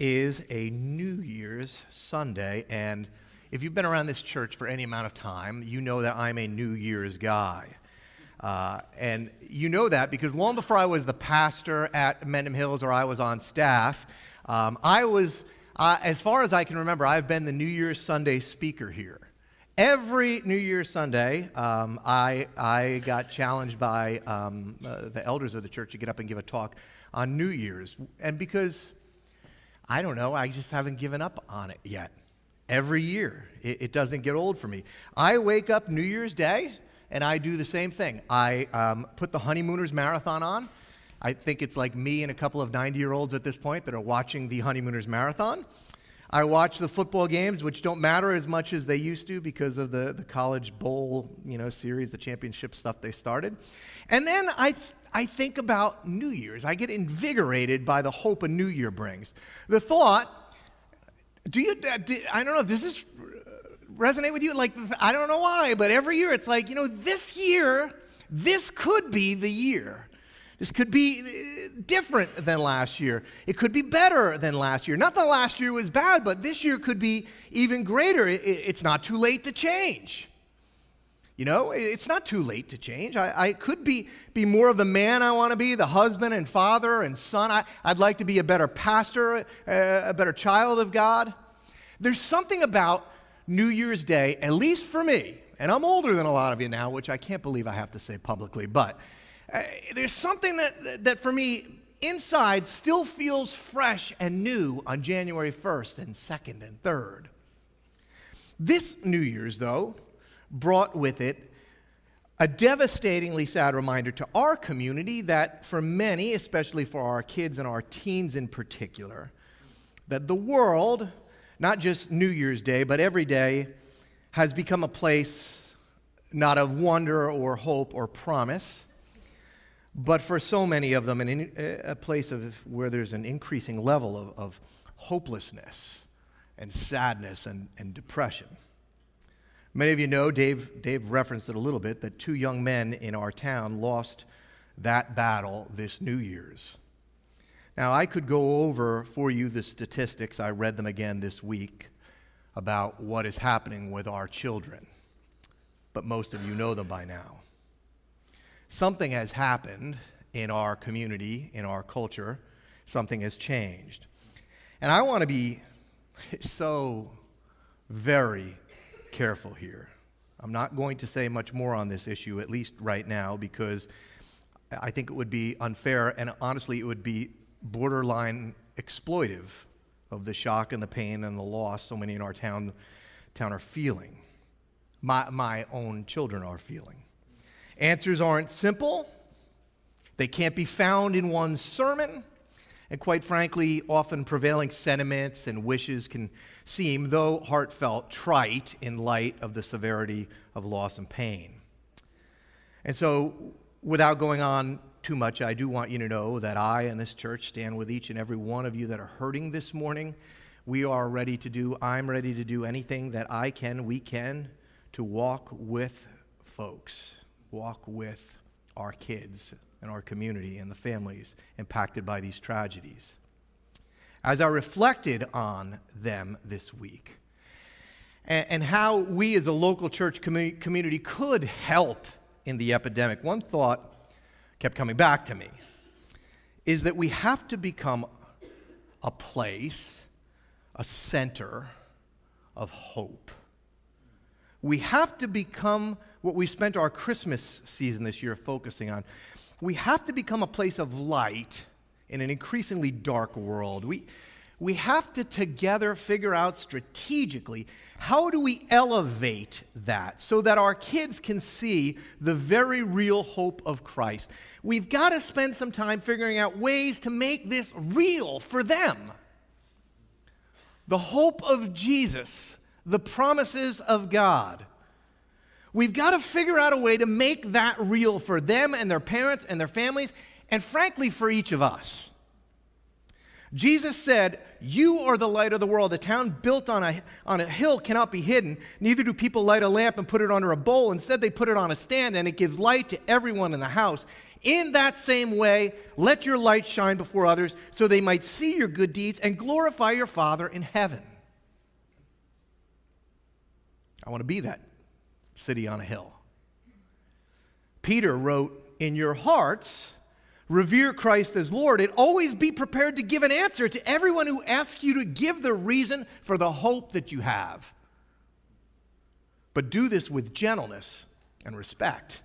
Is a New Year's Sunday, and if you've been around this church for any amount of time, you know that I'm a New Year's guy. Uh, and you know that because long before I was the pastor at Mendham Hills or I was on staff, um, I was, uh, as far as I can remember, I've been the New Year's Sunday speaker here. Every New Year's Sunday, um, I, I got challenged by um, uh, the elders of the church to get up and give a talk on New Year's. And because I don't know, I just haven't given up on it yet. Every year, it, it doesn't get old for me. I wake up New Year's Day and I do the same thing. I um, put the Honeymooners Marathon on. I think it's like me and a couple of 90 year olds at this point that are watching the Honeymooners Marathon. I watch the football games, which don't matter as much as they used to because of the, the college bowl, you know, series, the championship stuff they started. And then I I think about New Year's. I get invigorated by the hope a new year brings. The thought, do you, uh, do, I don't know, does this resonate with you? Like, I don't know why, but every year it's like, you know, this year, this could be the year. This could be uh, different than last year. It could be better than last year. Not that last year was bad, but this year could be even greater. It's not too late to change. You know, it's not too late to change. I, I could be, be more of the man I want to be, the husband and father and son. I, would like to be a better pastor, a, a better child of God. There's something about New Year's Day, at least for me, and I'm older than a lot of you now, which I can't believe I have to say publicly, but uh, there's something that, that for me inside still feels fresh and new on January 1st and 2nd and 3rd. This New Year's, though, brought with it a devastatingly sad reminder to our community that for many, especially for our kids and our teens in particular, that the world, not just New Year's Day, but every day, has become a place not of wonder or hope or promise, but for so many of them, an, a place of where there's an increasing level of, of hopelessness and sadness and, and depression. Many of you know, Dave, Dave referenced it a little bit, that two young men in our town lost that battle this New Year's. Now, I could go over for you the statistics, I read them again this week, about what is happening with our children, but most of you know them by now. Something has happened in our community, in our culture, something has changed. And I want to be so very careful here. I'm not going to say much more on this issue, at least right now, because I think it would be unfair and honestly, it would be borderline exploitive of the shock and the pain and the loss so many in our town, town are feeling. My, my own children are feeling. Answers aren't simple, they can't be found in one sermon. And quite frankly, often prevailing sentiments and wishes can seem, though heartfelt, trite in light of the severity of loss and pain. And so, without going on too much, I do want you to know that I and this church stand with each and every one of you that are hurting this morning. We are ready to do, I'm ready to do anything that I can, we can, to walk with folks, walk with our kids and our community and the families impacted by these tragedies. As I reflected on them this week, and, how we as a local church commu- community could help in the epidemic, one thought kept coming back to me is that we have to become a place, a center of hope. We have to become what we spent our Christmas season this year focusing on we have to become a place of light in an increasingly dark world. We, we have to together figure out strategically how do we elevate that so that our kids can see the very real hope of Christ. We've got to spend some time figuring out ways to make this real for them. The hope of Jesus, the promises of God. We've got to figure out a way to make that real for them and their parents and their families, and frankly, for each of us. Jesus said, You are the light of the world. A town built on a, on a hill cannot be hidden. Neither do people light a lamp and put it under a bowl. Instead, they put it on a stand, and it gives light to everyone in the house. In that same way, let your light shine before others so they might see your good deeds and glorify your Father in heaven. I want to be that city on a hill. Peter wrote, In your hearts, revere Christ as Lord, and always be prepared to give an answer to everyone who asks you to give the reason for the hope that you have. But do this with gentleness and respect.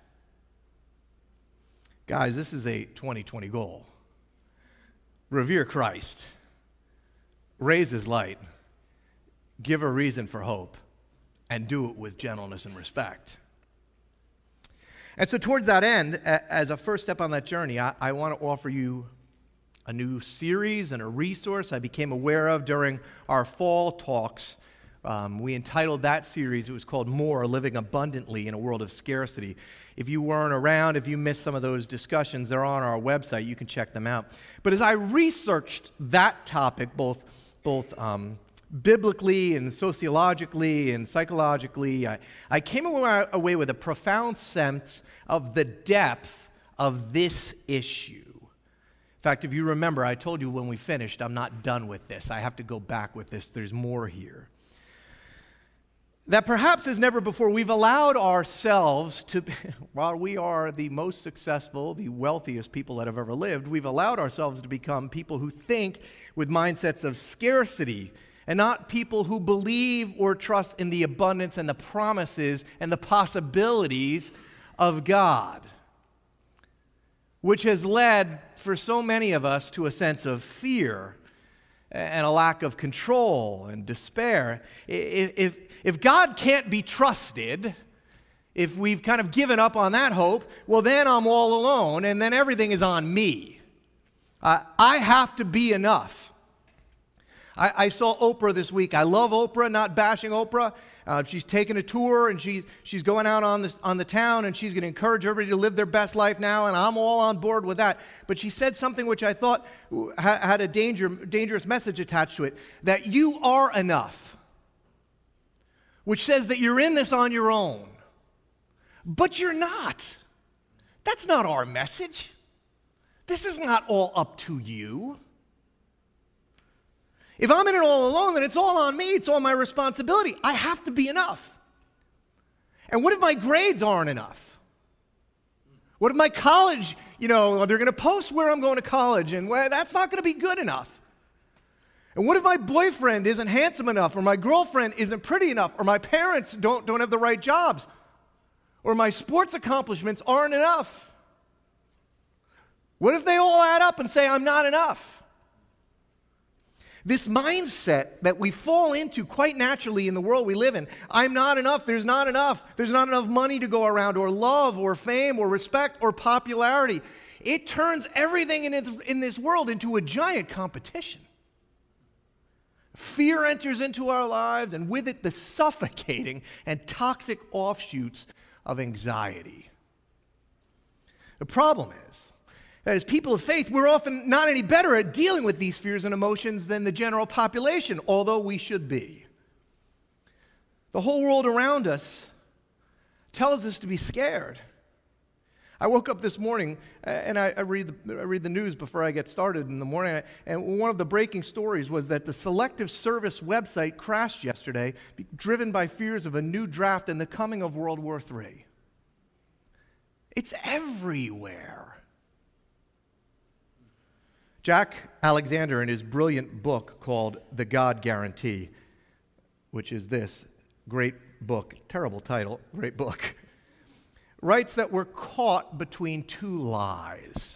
Guys, this is a 2020 goal. Revere Christ, raise his light, give a reason for hope, and do it with gentleness and respect. And so, towards that end, as a first step on that journey, I, I want to offer you a new series and a resource I became aware of during our fall talks. Um, we entitled that series, it was called More Living Abundantly in a World of Scarcity. If you weren't around, if you missed some of those discussions, they're on our website. You can check them out. But as I researched that topic, both, both um, biblically and sociologically and psychologically, I, I came away with a profound sense of the depth of this issue. In fact, if you remember, I told you when we finished, I'm not done with this. I have to go back with this. There's more here. That perhaps as never before, we've allowed ourselves to, while we are the most successful, the wealthiest people that have ever lived, we've allowed ourselves to become people who think with mindsets of scarcity and not people who believe or trust in the abundance and the promises and the possibilities of God, which has led for so many of us to a sense of fear and a lack of control and despair. If, if God can't be trusted, if we've kind of given up on that hope, well, then I'm all alone and then everything is on me. Uh, I have to be enough. I, I, saw Oprah this week. I love Oprah, not bashing Oprah. Uh, she's taking a tour and she's, she's going out on, this, on the town and she's going to encourage everybody to live their best life now, and I'm all on board with that. But she said something which I thought ha- had a danger, dangerous message attached to it that you are enough, which says that you're in this on your own. But you're not. That's not our message. This is not all up to you. If I'm in it all alone, then it's all on me. It's all my responsibility. I have to be enough. And what if my grades aren't enough? What if my college, you know, they're going to post where I'm going to college, and well, that's not going to be good enough? And what if my boyfriend isn't handsome enough, or my girlfriend isn't pretty enough, or my parents don't, don't have the right jobs, or my sports accomplishments aren't enough? What if they all add up and say, I'm not enough? This mindset that we fall into quite naturally in the world we live in I'm not enough, there's not enough, there's not enough money to go around, or love, or fame, or respect, or popularity. It turns everything in, in this world into a giant competition. Fear enters into our lives, and with it, the suffocating and toxic offshoots of anxiety. The problem is, that as people of faith, we're often not any better at dealing with these fears and emotions than the general population, although we should be. The whole world around us tells us to be scared. I woke up this morning uh, and I, I, read the, I read the news before I get started in the morning, and one of the breaking stories was that the Selective Service website crashed yesterday, driven by fears of a new draft and the coming of World War III. It's everywhere. Jack Alexander, in his brilliant book called The God Guarantee, which is this great book, terrible title, great book, writes that we're caught between two lies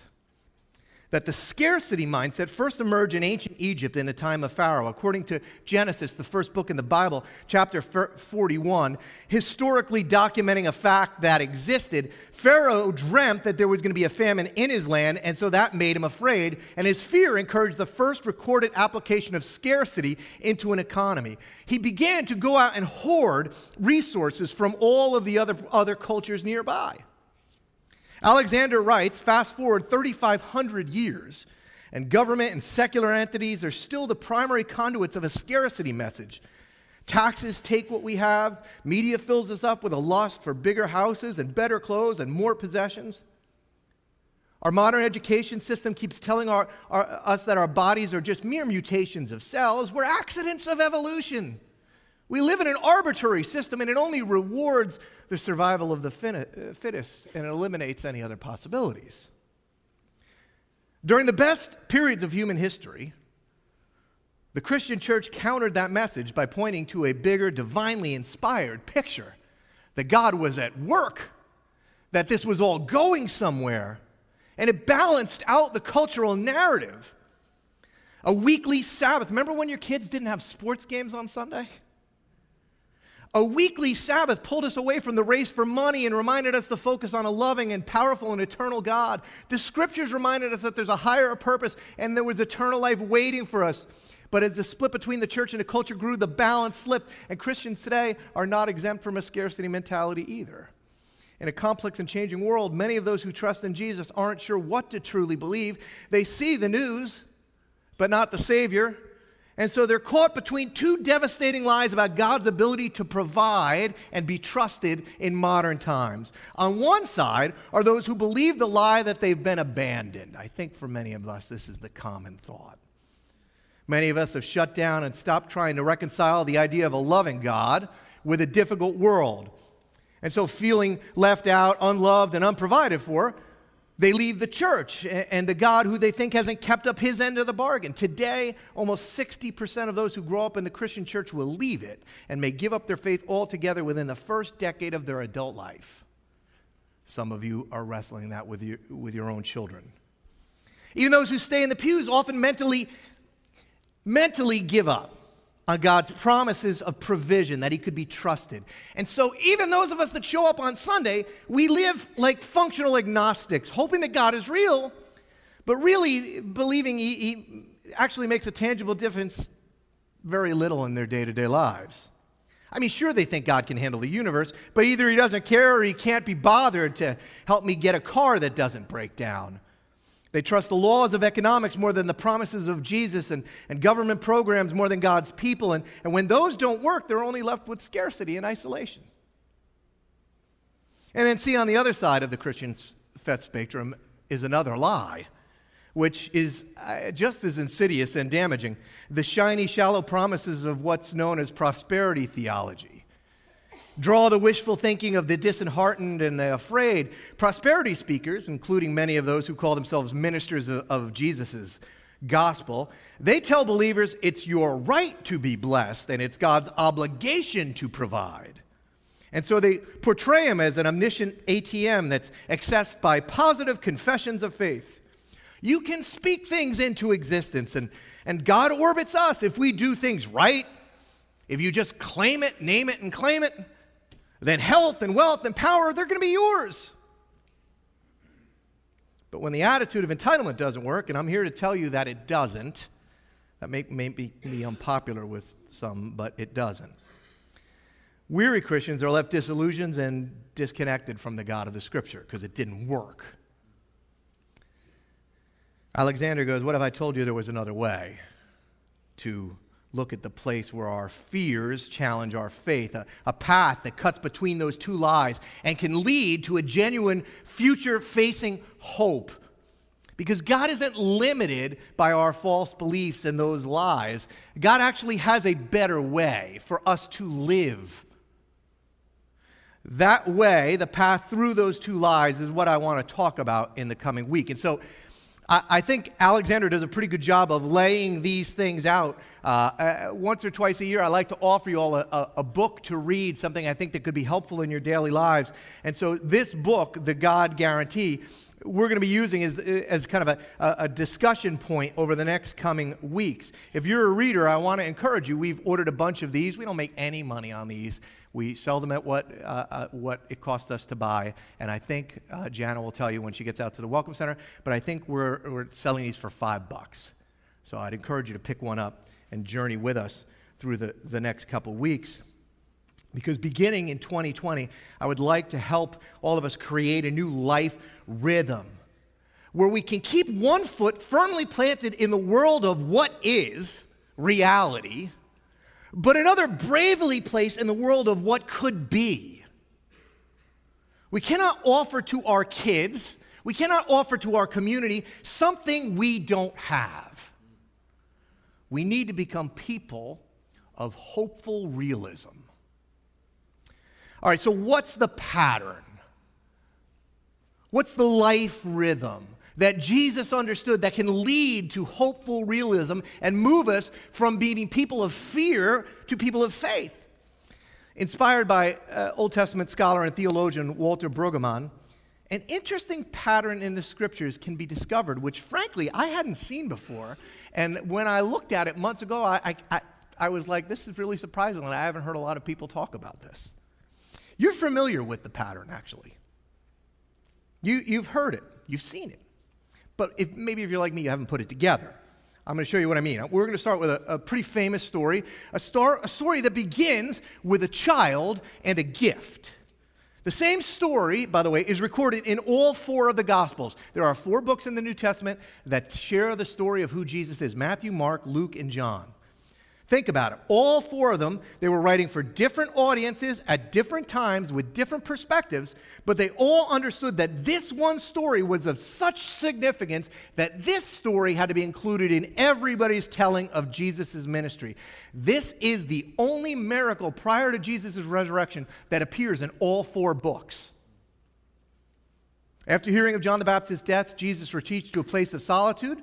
that the scarcity mindset first emerged in ancient Egypt in the time of Pharaoh. According to Genesis, the first book in the Bible, chapter 41, historically documenting a fact that existed, Pharaoh dreamt that there was going to be a famine in his land, and so that made him afraid, and his fear encouraged the first recorded application of scarcity into an economy. He began to go out and hoard resources from all of the other, other cultures nearby. Alexander writes fast forward 3,500 years, and government and secular entities are still the primary conduits of a scarcity message. Taxes take what we have, media fills us up with a lust for bigger houses and better clothes and more possessions. Our modern education system keeps telling our, our, us that our bodies are just mere mutations of cells. We're accidents of evolution. We live in an arbitrary system, and it only rewards the survival of the uh, fittest and eliminates any other possibilities. During the best periods of human history, the Christian church countered that message by pointing to a bigger, divinely inspired picture that God was at work, that this was all going somewhere, and it balanced out the cultural narrative. A weekly Sabbath. Remember when your kids didn't have sports games on Sunday? A weekly Sabbath pulled us away from the race for money and reminded us to focus on a loving and powerful and eternal God. The scriptures reminded us that there's a higher purpose and there was eternal life waiting for us. But as the split between the church and the culture grew, the balance slipped, and Christians today are not exempt from a scarcity mentality either. In a complex and changing world, many of those who trust in Jesus aren't sure what to truly believe. They see the news, but not the Savior. And so they're caught between two devastating lies about God's ability to provide and be trusted in modern times. On one side are those who believe the lie that they've been abandoned. I think for many of us, this is the common thought. Many of us have shut down and stopped trying to reconcile the idea of a loving God with a difficult world. And so, feeling left out, unloved, and unprovided for, they leave the church and the God who they think hasn't kept up his end of the bargain. Today, almost 60% of those who grow up in the Christian church will leave it and may give up their faith altogether within the first decade of their adult life. Some of you are wrestling that with your, with your own children. Even those who stay in the pews often mentally, mentally give up on God's promises of provision, that He could be trusted. And so, even those of us that show up on Sunday, we live like functional agnostics, hoping that God is real, but really believing He, he actually makes a tangible difference very little in their day to day lives. I mean, sure, they think God can handle the universe, but either He doesn't care or He can't be bothered to help me get a car that doesn't break down they trust the laws of economics more than the promises of Jesus and, and government programs more than God's people. And, and when those don't work, they're only left with scarcity and isolation. And then, see, on the other side of the Christian spectrum is another lie, which is uh, just as insidious and damaging the shiny, shallow promises of what's known as prosperity theology draw the wishful thinking of the disheartened and the afraid. Prosperity speakers, including many of those who call themselves ministers of, of Jesus' gospel, they tell believers it's your right to be blessed and it's God's obligation to provide. And so they portray him as an omniscient ATM that's accessed by positive confessions of faith. You can speak things into existence, and, and God orbits us if we do things right if you just claim it, name it, and claim it, then health and wealth and power, they're going to be yours. But when the attitude of entitlement doesn't work, and I'm here to tell you that it doesn't, that may, may be, be unpopular with some, but it doesn't. Weary Christians are left disillusioned and disconnected from the God of the Scripture because it didn't work. Alexander goes, What if I told you there was another way to look at the place where our fears challenge our faith, a, a, path that cuts between those two lies and can lead to a genuine future facing hope. Because God isn't limited by our false beliefs and those lies. God actually has a better way for us to live. That way, the path through those two lies, is what I want to talk about in the coming week. And so, I, think Alexander does a pretty good job of laying these things out. Uh, uh, once or twice a year, I like to offer you all a, a, a, book to read, something I think that could be helpful in your daily lives. And so, this book, The God Guarantee, we're going to be using as, as kind of a, a discussion point over the next coming weeks. If you're a reader, I want to encourage you. We've ordered a bunch of these. We don't make any money on these. We sell them at what, uh, uh, what it cost us to buy. And I think uh, Jana will tell you when she gets out to the Welcome Center, but I think we're, we're selling these for five bucks. So I'd encourage you to pick one up and journey with us through the, the next couple weeks. Because beginning in 2020, I would like to help all of us create a new life rhythm where we can keep one foot firmly planted in the world of what is reality but another bravely placed in the world of what could be. We cannot offer to our kids We cannot offer to our community something we don't have. We need to become people of hopeful realism. All right, so what's the pattern? What's the life rhythm that Jesus understood that can lead to hopeful realism and move us from being people of fear to people of faith? Inspired by uh, Old Testament scholar and theologian Walter Brueggemann, an interesting pattern in the scriptures can be discovered, which frankly I hadn't seen before. And when I looked at it months ago, I, I, I was like, this is really surprising, and I haven't heard a lot of people talk about this. You're familiar with the pattern, actually. You, you've heard it, you've seen it. But if, maybe if you're like me, you haven't put it together. I'm going to show you what I mean. We're going to start with a, a pretty famous story, a, star, a story that begins with a child and a gift. The same story, by the way, is recorded in all four of the Gospels. There are four books in the New Testament that share the story of who Jesus is Matthew, Mark, Luke, and John. Think about it. All four of them, they were writing for different audiences at different times with different perspectives, but they all understood that this one story was of such significance that this story had to be included in everybody's telling of Jesus' ministry. This is the only miracle prior to Jesus' resurrection that appears in all four books. After hearing of John the Baptist's death, Jesus retreats to a place of solitude.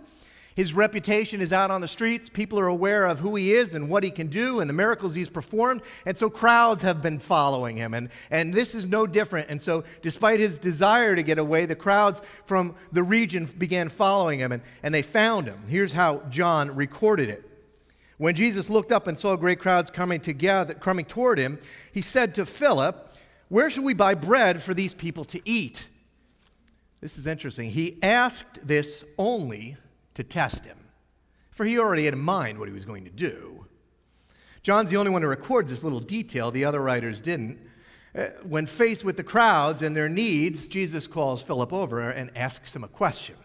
His reputation is out on the streets. People are aware of who he is and what he can do and the miracles he's performed. And so crowds have been following him. And, and this is no different. And so, despite his desire to get away, the crowds from the region began following him and, and they found him. Here's how John recorded it. When Jesus looked up and saw great crowds coming together, coming toward him, he said to Philip, Where should we buy bread for these people to eat? This is interesting. He asked this only to test him, for he already had in mind what he was going to do. John's the only one who records this little detail, the other writers didn't. Uh, when faced with the crowds and their needs, Jesus calls Philip over and asks him a question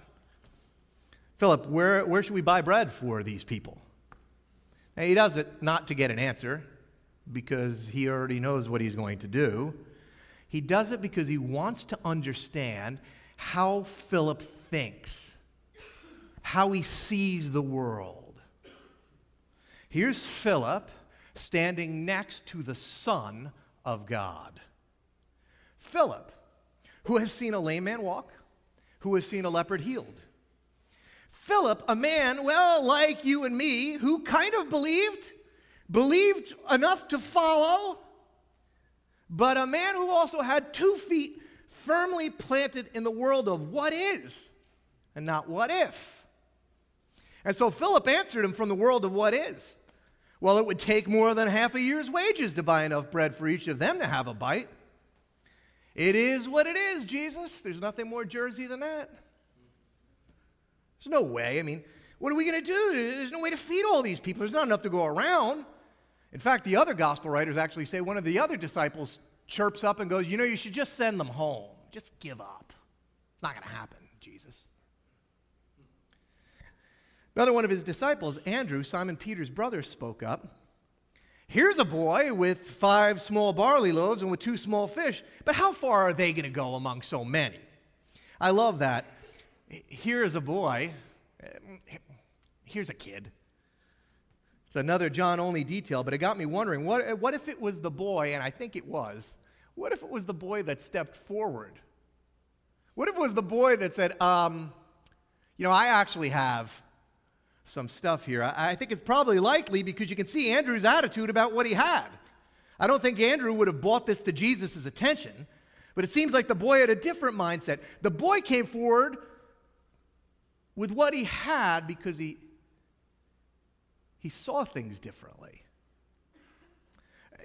Philip, where, where should we buy bread for these people? Now, he does it not to get an answer, because he already knows what he's going to do. He does it because he wants to understand how Philip thinks how he sees the world. Here's Philip standing next to the Son of God. Philip, who has seen a lame man walk, who has seen a leopard healed. Philip, a man, well, like you and me, who kind of believed, believed enough to follow, but a man who also had two feet firmly planted in the world of what is and not what if. And so Philip answered him from the world of what is. Well, it would take more than half a year's wages to buy enough bread for each of them to have a bite. It is what it is, Jesus. There's nothing more Jersey than that. There's no way. I mean, what are we going to do? There's no way to feed all these people. There's not enough to go around. In fact, the other gospel writers actually say one of the other disciples chirps up and goes, You know, you should just send them home. Just give up. It's not going to happen, Jesus. Another one of his disciples, Andrew, Simon Peter's brother, spoke up. Here's a boy with five small barley loaves and with two small fish, but how far are they going to go among so many? I love that. Here's a boy. Here's a kid. It's another John only detail, but it got me wondering what, what if it was the boy, and I think it was, what if it was the boy that stepped forward? What if it was the boy that said, um, you know, I actually have some stuff here. I, I think it's probably likely because you can see Andrew's attitude about what he had. I don't think Andrew would have brought this to Jesus' attention, but it seems like the boy had a different mindset. The boy came forward with what he had because he, he saw things differently.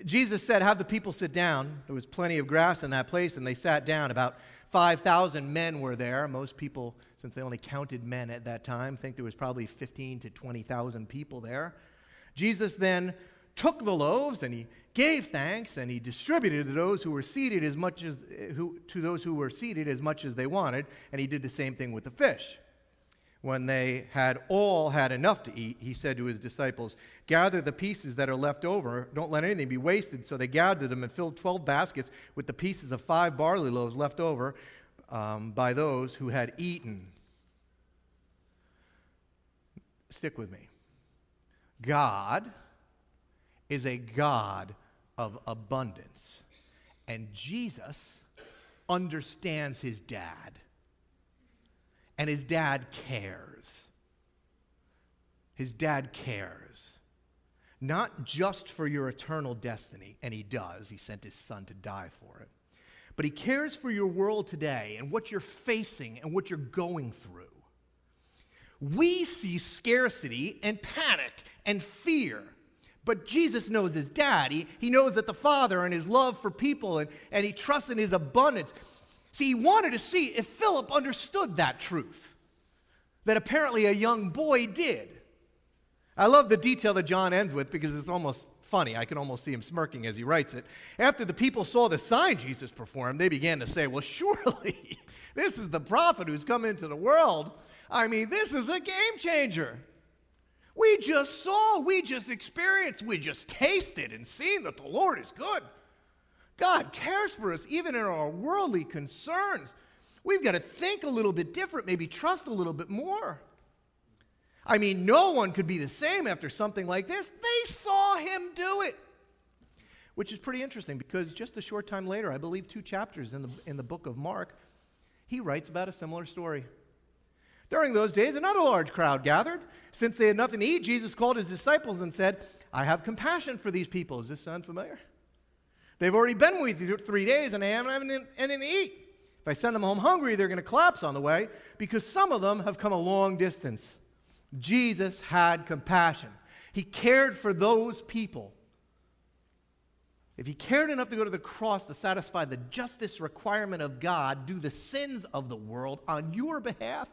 Jesus said, Have the people sit down. There was plenty of grass in that place, and they sat down. About 5,000 men were there. Most people, since they only counted men at that time, think there was probably 15 to 20,000 people there. Jesus then took the loaves and he gave thanks and he distributed to those who were seated as much as eh, who, to those who were seated as much as they wanted, and he did the same thing with the fish. When they had all had enough to eat, he said to his disciples, Gather the pieces that are left over. Don't let anything be wasted. So they gathered them and filled 12 baskets with the pieces of five barley loaves left over um, by those who had eaten. Stick with me. God is a God of abundance, and Jesus understands his dad, and his dad cares. His dad cares. Not just for your eternal destiny, and he does. He sent his son to die for it. But he cares for your world today and what you're facing and what you're going through. We see scarcity and panic and fear. But Jesus knows his dad. He, he knows that the Father and his love for people, and, and he trusts in his abundance. See, he wanted to see if Philip understood that truth, that apparently a young boy did. I love the detail that John ends with because it's almost funny. I can almost see him smirking as he writes it. After the people saw the sign Jesus performed, they began to say, Well, surely this is the prophet who's come into the world. I mean, this is a game changer. We just saw, we just experienced, we just tasted and seen that the Lord is good. God cares for us even in our worldly concerns. We've got to think a little bit different, maybe trust a little bit more. I mean, no one could be the same after something like this. They saw him do it. Which is pretty interesting because just a short time later, I believe two chapters in the, in the book of Mark, he writes about a similar story. During those days, another large crowd gathered. Since they had nothing to eat, Jesus called his disciples and said, I have compassion for these people. Does this sound familiar? They've already been with you three days and they haven't had anything to eat. If I send them home hungry, they're going to collapse on the way because some of them have come a long distance. Jesus had compassion. He cared for those people. If he cared enough to go to the cross to satisfy the justice requirement of God, do the sins of the world on your behalf,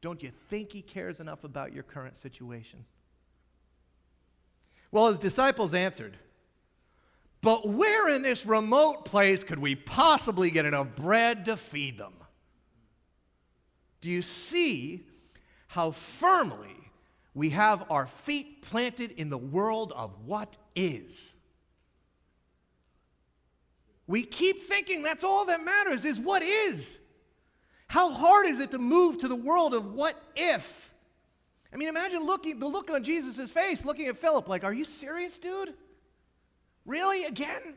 don't you think he cares enough about your current situation? Well, his disciples answered, But where in this remote place could we possibly get enough bread to feed them? Do you see how firmly we have our feet planted in the world of what is. We keep thinking that's all that matters is what is. How hard is it to move to the world of what if? I mean, imagine looking the look on Jesus' face, looking at Philip, like, are you serious, dude? Really? Again?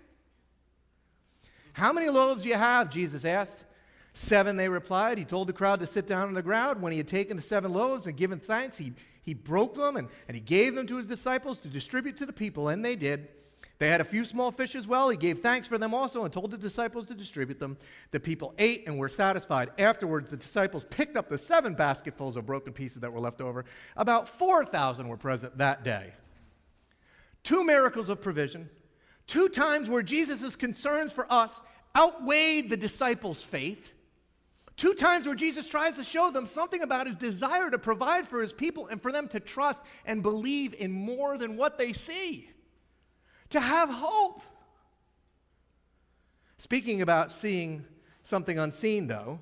How many loaves do you have? Jesus asked. Seven, they replied. He told the crowd to sit down on the ground. When he had taken the seven loaves and given thanks, he, he broke them and, and he gave them to his disciples to distribute to the people, and they did. They had a few small fish as well. He gave thanks for them also and told the disciples to distribute them. The people ate and were satisfied. Afterwards, the disciples picked up the seven basketfuls of broken pieces that were left over. About 4,000 were present that day. Two miracles of provision, two times where Jesus' concerns for us outweighed the disciples' faith. Two times where Jesus tries to show them something about his desire to provide for his people and for them to trust and believe in more than what they see, to have hope. Speaking about seeing something unseen, though,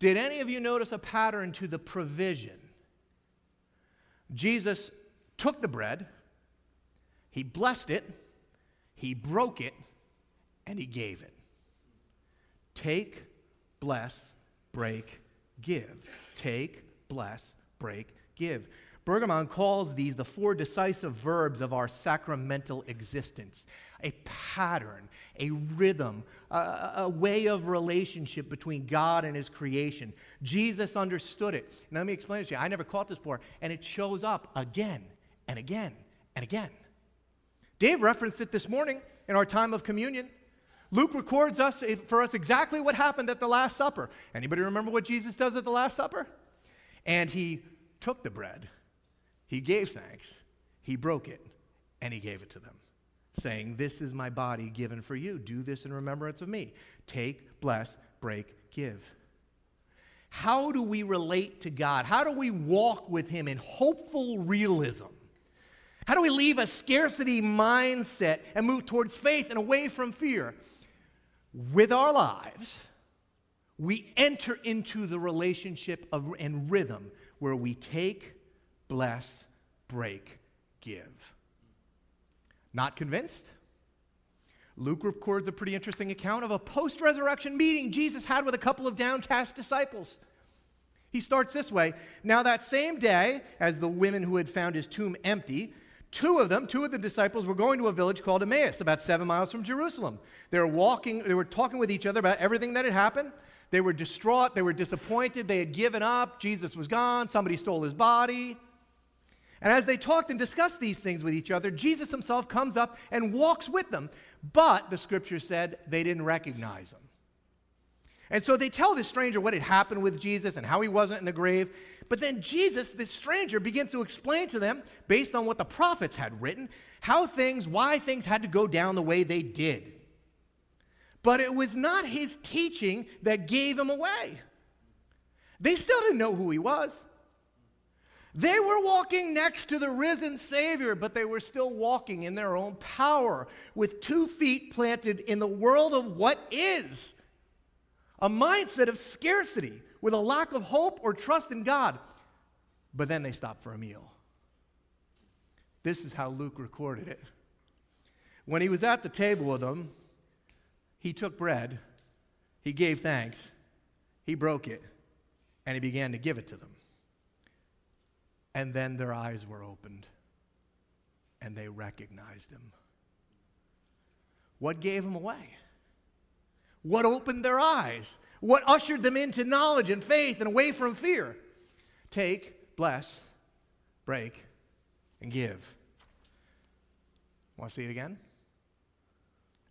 did any of you notice a pattern to the provision? Jesus took the bread, he blessed it, he broke it, and he gave it. Take bless, break, give. Take, bless, break, give. Brueggemann calls these the four decisive verbs of our sacramental existence a pattern, a rhythm, a, a, way of relationship between God and His creation. Jesus understood it. Now, let me explain it to you. I never caught this before, and it shows up again and again and again. Dave referenced it this morning in our time of communion. Luke records us eh, for us exactly what happened at the Last Supper. Anybody remember what Jesus does at the Last Supper? And he took the bread, he gave thanks, he broke it, and he gave it to them, saying, This is my body given for you. Do this in remembrance of me. Take, bless, break, give. How do we relate to God? How do we walk with Him in hopeful realism? How do we leave a scarcity mindset and move towards faith and away from fear? With our lives, we enter into the relationship of, and rhythm where we take, bless, break, give. Not convinced? Luke records a pretty interesting account of a post resurrection meeting Jesus had with a couple of downcast disciples. He starts this way Now, that same day, as the women who had found his tomb empty, two of them, two of the disciples, were going to a village called Emmaus, about seven miles from Jerusalem. They were walking, they were talking with each other about everything that had happened. They were distraught, they were disappointed, they had given up, Jesus was gone, somebody stole his body. And as they talked and discussed these things with each other, Jesus himself comes up and walks with them. But the scripture said they didn't recognize him. And so they tell this stranger what had happened with Jesus and how he wasn't in the grave. But then Jesus, this stranger, begins to explain to them, based on what the prophets had written, how things, why things had to go down the way they did. But it was not his teaching that gave him away. They still didn't know who he was. They were walking next to the risen Savior, but they were still walking in their own power with two feet planted in the world of what is a mindset of scarcity with a lack of hope or trust in God. But then they stopped for a meal. This is how Luke recorded it. When he was at the table with them, he took bread, he gave thanks, he broke it, and he began to give it to them. And then their eyes were opened and they recognized him. What gave him away? What opened their eyes? What ushered them into knowledge and faith and away from fear? Take, bless, break, and give. Want to see it again?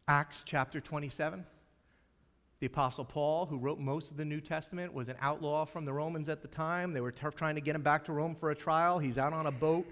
Acts chapter 27. The Apostle Paul, who wrote most of the New Testament, was an outlaw from the Romans at the time. They were t- trying to get him back to Rome for a trial. He's out on a boat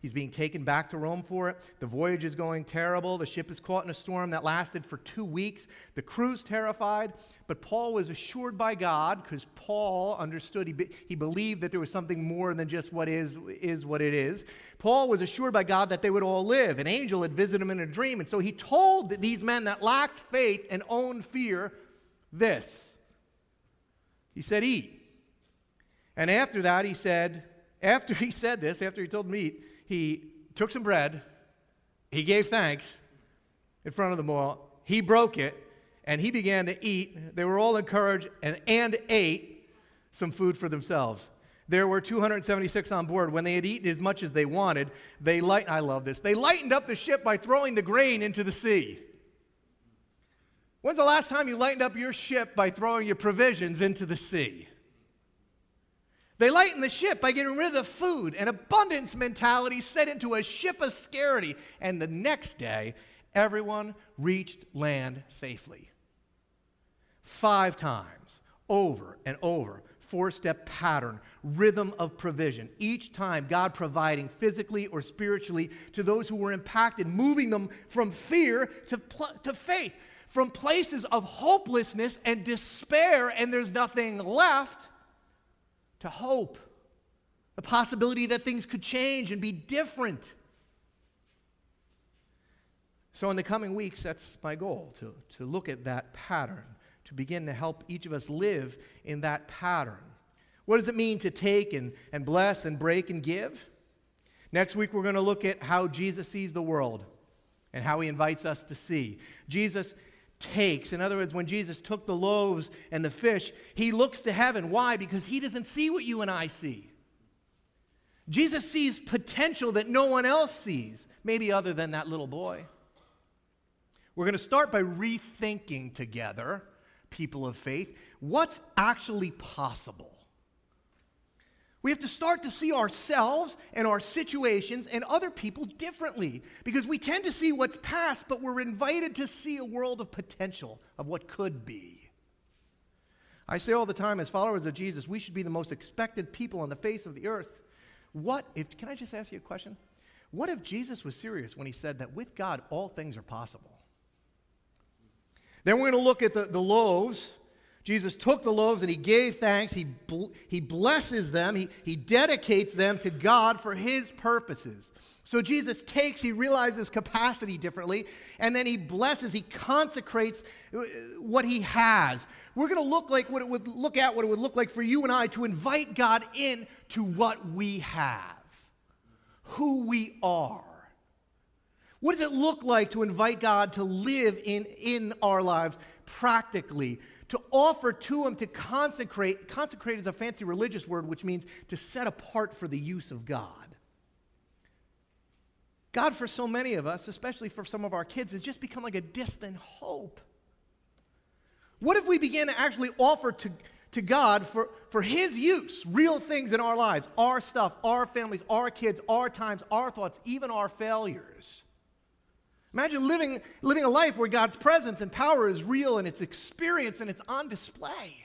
He's being taken back to Rome for it. The voyage is going terrible. The ship is caught in a storm that lasted for two weeks. The crew's terrified. But Paul was assured by God, because Paul understood, he, be, he believed that there was something more than just what is, is what it is. Paul was assured by God that they would all live. An angel had visited him in a dream. And so he told these men that lacked faith and owned fear this. He said, Eat. And after that, he said, after he said this, after he told me, he took some bread, he gave thanks in front of them all, he broke it, and he began to eat. They were all encouraged and, and ate some food for themselves. There were 276 on board. When they had eaten as much as they wanted, they light, I love this. They lightened up the ship by throwing the grain into the sea. When's the last time you lightened up your ship by throwing your provisions into the sea? They lighten the ship by getting rid of the food. and abundance mentality set into a ship of scarcity. And the next day, everyone reached land safely. Five times, over and over, four step pattern, rhythm of provision. Each time, God providing physically or spiritually to those who were impacted, moving them from fear to, pl- to faith, from places of hopelessness and despair, and there's nothing left to hope, the possibility that things could change and be different. So, in the coming weeks, that's my goal to, to look at that pattern, to begin to help each of us live in that pattern. What does it mean to take and, and bless and break and give? Next week, we're going to look at how Jesus sees the world and how he invites us to see. Jesus takes. In other words, when Jesus took the loaves and the fish, he looks to heaven. Why? Because he doesn't see what you and I see. Jesus sees potential that no one else sees, maybe other than that little boy. We're going to start by rethinking together, people of faith, what's actually possible. We have to start to see ourselves and our situations and other people differently because we tend to see what's past, but we're invited to see a world of potential, of what could be. I say all the time, as followers of Jesus, we should be the most expected people on the face of the earth. What if, can I just ask you a question? What if Jesus was serious when he said that with God, all things are possible? Then we're going to look at the, the loaves Jesus took the loaves and he gave thanks. He, bl- he blesses them. He, he dedicates them to God for his purposes. So Jesus takes, he realizes capacity differently, and then he blesses, he consecrates uh, what he has. We're going to look like what it would look at what it would look like for you and I to invite God in to what we have, who we are. What does it look like to invite God to live in, in our lives practically? To offer to Him to consecrate. Consecrate is a fancy religious word which means to set apart for the use of God. God, for so many of us, especially for some of our kids, has just become like a distant hope. What if we begin to actually offer to, to God for, for His use real things in our lives, our stuff, our families, our kids, our times, our thoughts, even our failures? Imagine living, living a life where God's presence and power is real and it's experienced and it's on display.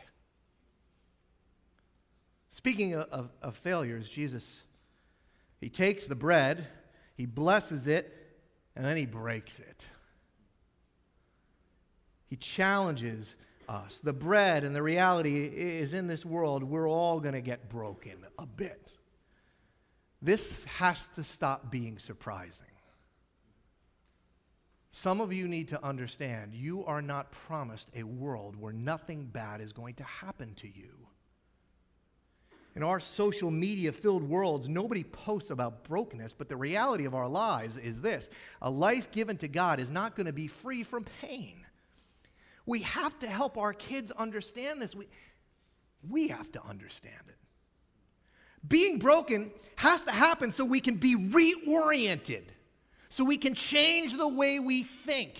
Speaking of, of, of failures, Jesus, He takes the bread he blesses it, and then he breaks it. He challenges us. The bread and the reality is in this world, we're all going to get broken a bit. This has to stop being surprising. Some of you need to understand you are not promised a world where nothing bad is going to happen to you. In our social media filled worlds, nobody posts about brokenness, but the reality of our lives is this a life given to God is not going to be free from pain. We have to help our kids understand this. We, we have to understand it. Being broken has to happen so we can be reoriented, so we can change the way we think.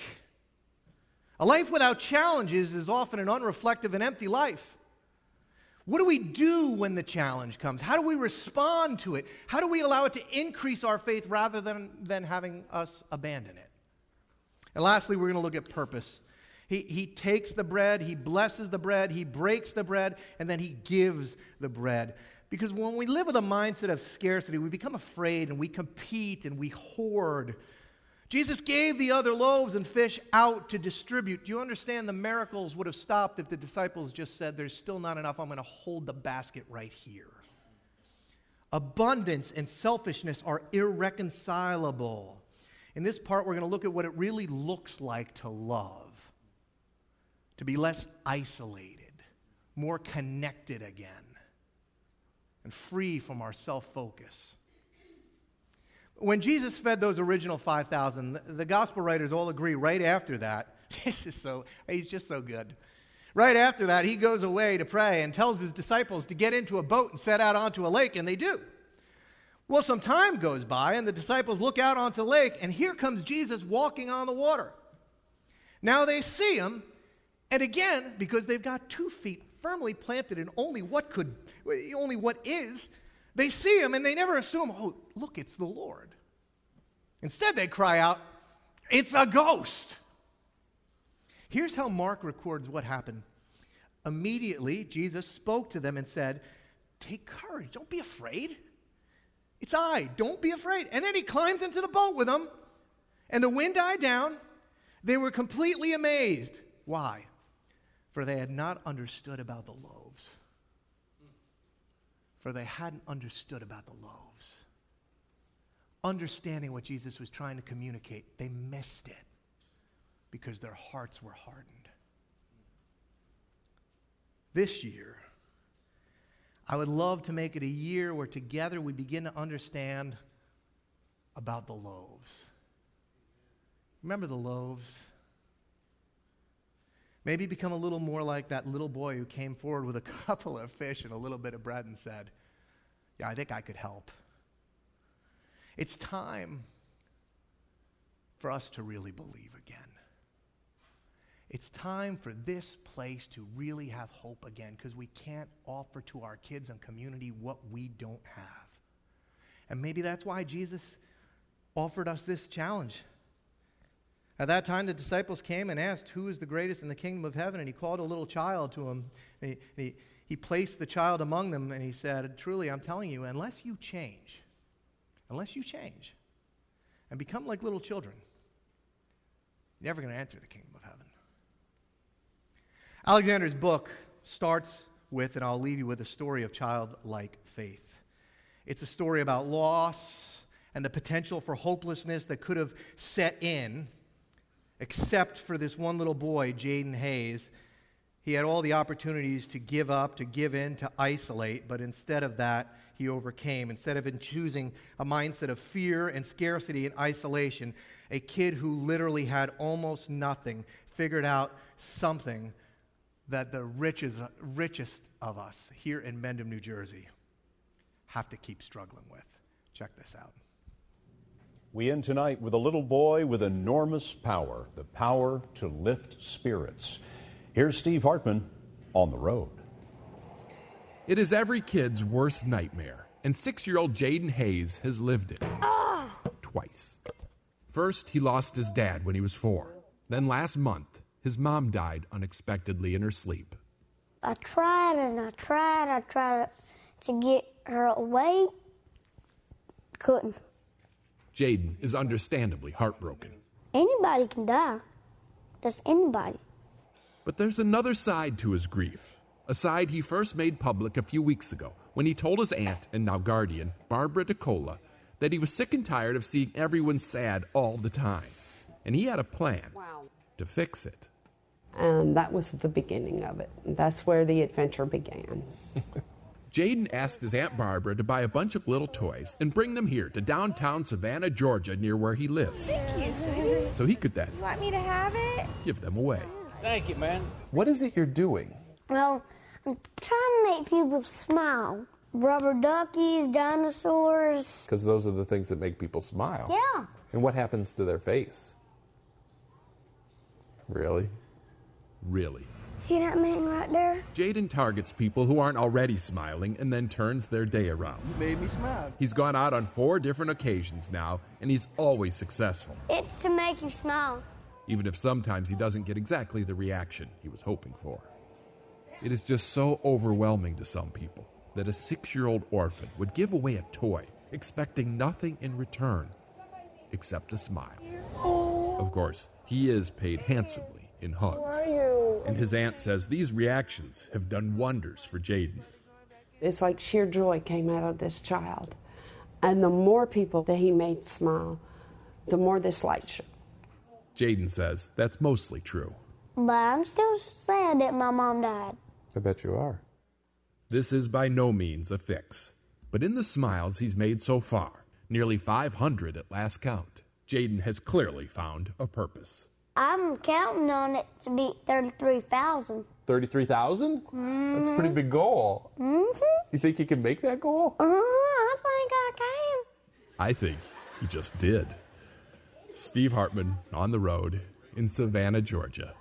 A life without challenges is often an unreflective and empty life. What do we do when the challenge comes? How do we respond to it? How do we allow it to increase our faith rather than, than having us abandon it? And lastly, we're going to look at purpose. He, he takes the bread, he blesses the bread, he breaks the bread, and then he gives the bread. Because when we live with a mindset of scarcity, we become afraid and we compete and we hoard Jesus gave the other loaves and fish out to distribute. Do you understand the miracles would have stopped if the disciples just said, There's still not enough, I'm going to hold the basket right here? Abundance and selfishness are irreconcilable. In this part, we're going to look at what it really looks like to love, to be less isolated, more connected again, and free from our self focus. When Jesus fed those original 5,000, the gospel writers all agree right after that. This is so, he's just so good. Right after that, he goes away to pray and tells his disciples to get into a boat and set out onto a lake, and they do. Well, some time goes by, and the disciples look out onto the lake, and here comes Jesus walking on the water. Now they see him, and again, because they've got two feet firmly planted in only what could, only what is, they see him and they never assume, oh, look, it's the Lord. Instead, they cry out, it's a ghost. Here's how Mark records what happened. Immediately, Jesus spoke to them and said, Take courage, don't be afraid. It's I, don't be afraid. And then he climbs into the boat with them, and the wind died down. They were completely amazed. Why? For they had not understood about the loaves for they hadn't understood about the loaves. Understanding what Jesus was trying to communicate, they missed it because their hearts were hardened. This year, I would love to make it a year where together we begin to understand about the loaves. Remember the loaves? Maybe become a little more like that little boy who came forward with a couple of fish and a little bit of bread and said, Yeah, I think I could help. It's time for us to really believe again. It's time for this place to really have hope again because we can't offer to our kids and community what we don't have. And maybe that's why Jesus offered us this challenge. At that time, the disciples came and asked, Who is the greatest in the kingdom of heaven? And he called a little child to him. He, he, he placed the child among them and he said, Truly, I'm telling you, unless you change, unless you change and become like little children, you're never going to enter the kingdom of heaven. Alexander's book starts with, and I'll leave you with a story of childlike faith. It's a story about loss and the potential for hopelessness that could have set in except for this one little boy, Jaden Hayes. He had all the opportunities to give up, to give in, to isolate, but instead of that, he overcame. Instead of in choosing a mindset of fear and scarcity and isolation, a kid who literally had almost nothing figured out something that the richest, richest of us here in Mendham, New Jersey, have to keep struggling with. Check this out. We end tonight with a little boy with enormous power, the power to lift spirits. Here's Steve Hartman on the road. It is every kid's worst nightmare, and six year old Jaden Hayes has lived it. Oh. Twice. First, he lost his dad when he was four. Then last month, his mom died unexpectedly in her sleep. I tried and I tried, I tried to get her away. Couldn't. Jaden is understandably heartbroken. Anybody can die. That's anybody. But there's another side to his grief, a side he first made public a few weeks ago when he told his aunt and now guardian, Barbara DeCola, that he was sick and tired of seeing everyone sad all the time. And he had a plan wow. to fix it. And that was the beginning of it. That's where the adventure began. Jaden asked his Aunt Barbara to buy a bunch of little toys and bring them here to downtown Savannah, Georgia, near where he lives. Thank you, sweetie. So he could then you want me to have it? Give them away. Thank you, man. What is it you're doing? Well, I'm trying to make people smile. Rubber duckies, dinosaurs. Because those are the things that make people smile. Yeah. And what happens to their face? Really? Really. See that man right there? Jaden targets people who aren't already smiling and then turns their day around. You made me smile. He's gone out on four different occasions now, and he's always successful. It's to make you smile. Even if sometimes he doesn't get exactly the reaction he was hoping for. It is just so overwhelming to some people that a six year old orphan would give away a toy, expecting nothing in return except a smile. Of course, he is paid handsomely in hugs. And his aunt says these reactions have done wonders for Jaden. It's like sheer joy came out of this child. And the more people that he made smile, the more this light shone. Jaden says that's mostly true. But I'm still sad that my mom died. I bet you are. This is by no means a fix. But in the smiles he's made so far, nearly 500 at last count, Jaden has clearly found a purpose. I'm counting on it to be 33,000. 33,000? Mm-hmm. That's a pretty big goal. Mm-hmm. You think you can make that goal? Uh-huh, I think I can. I think he just did. Steve Hartman on the road in Savannah, Georgia.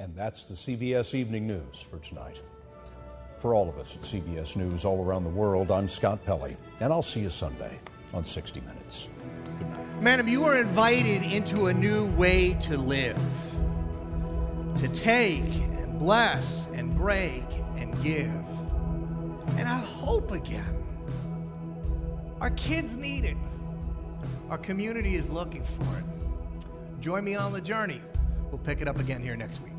And that's the CBS Evening News for tonight. For all of us at CBS News all around the world, I'm Scott Pelley, and I'll see you Sunday on 60 Minutes. Mendham, you are invited into a new way to live. To take and bless and break and give. And have hope again. Our kids need it. Our community is looking for it. Join me on the journey. We'll pick it up again here next week.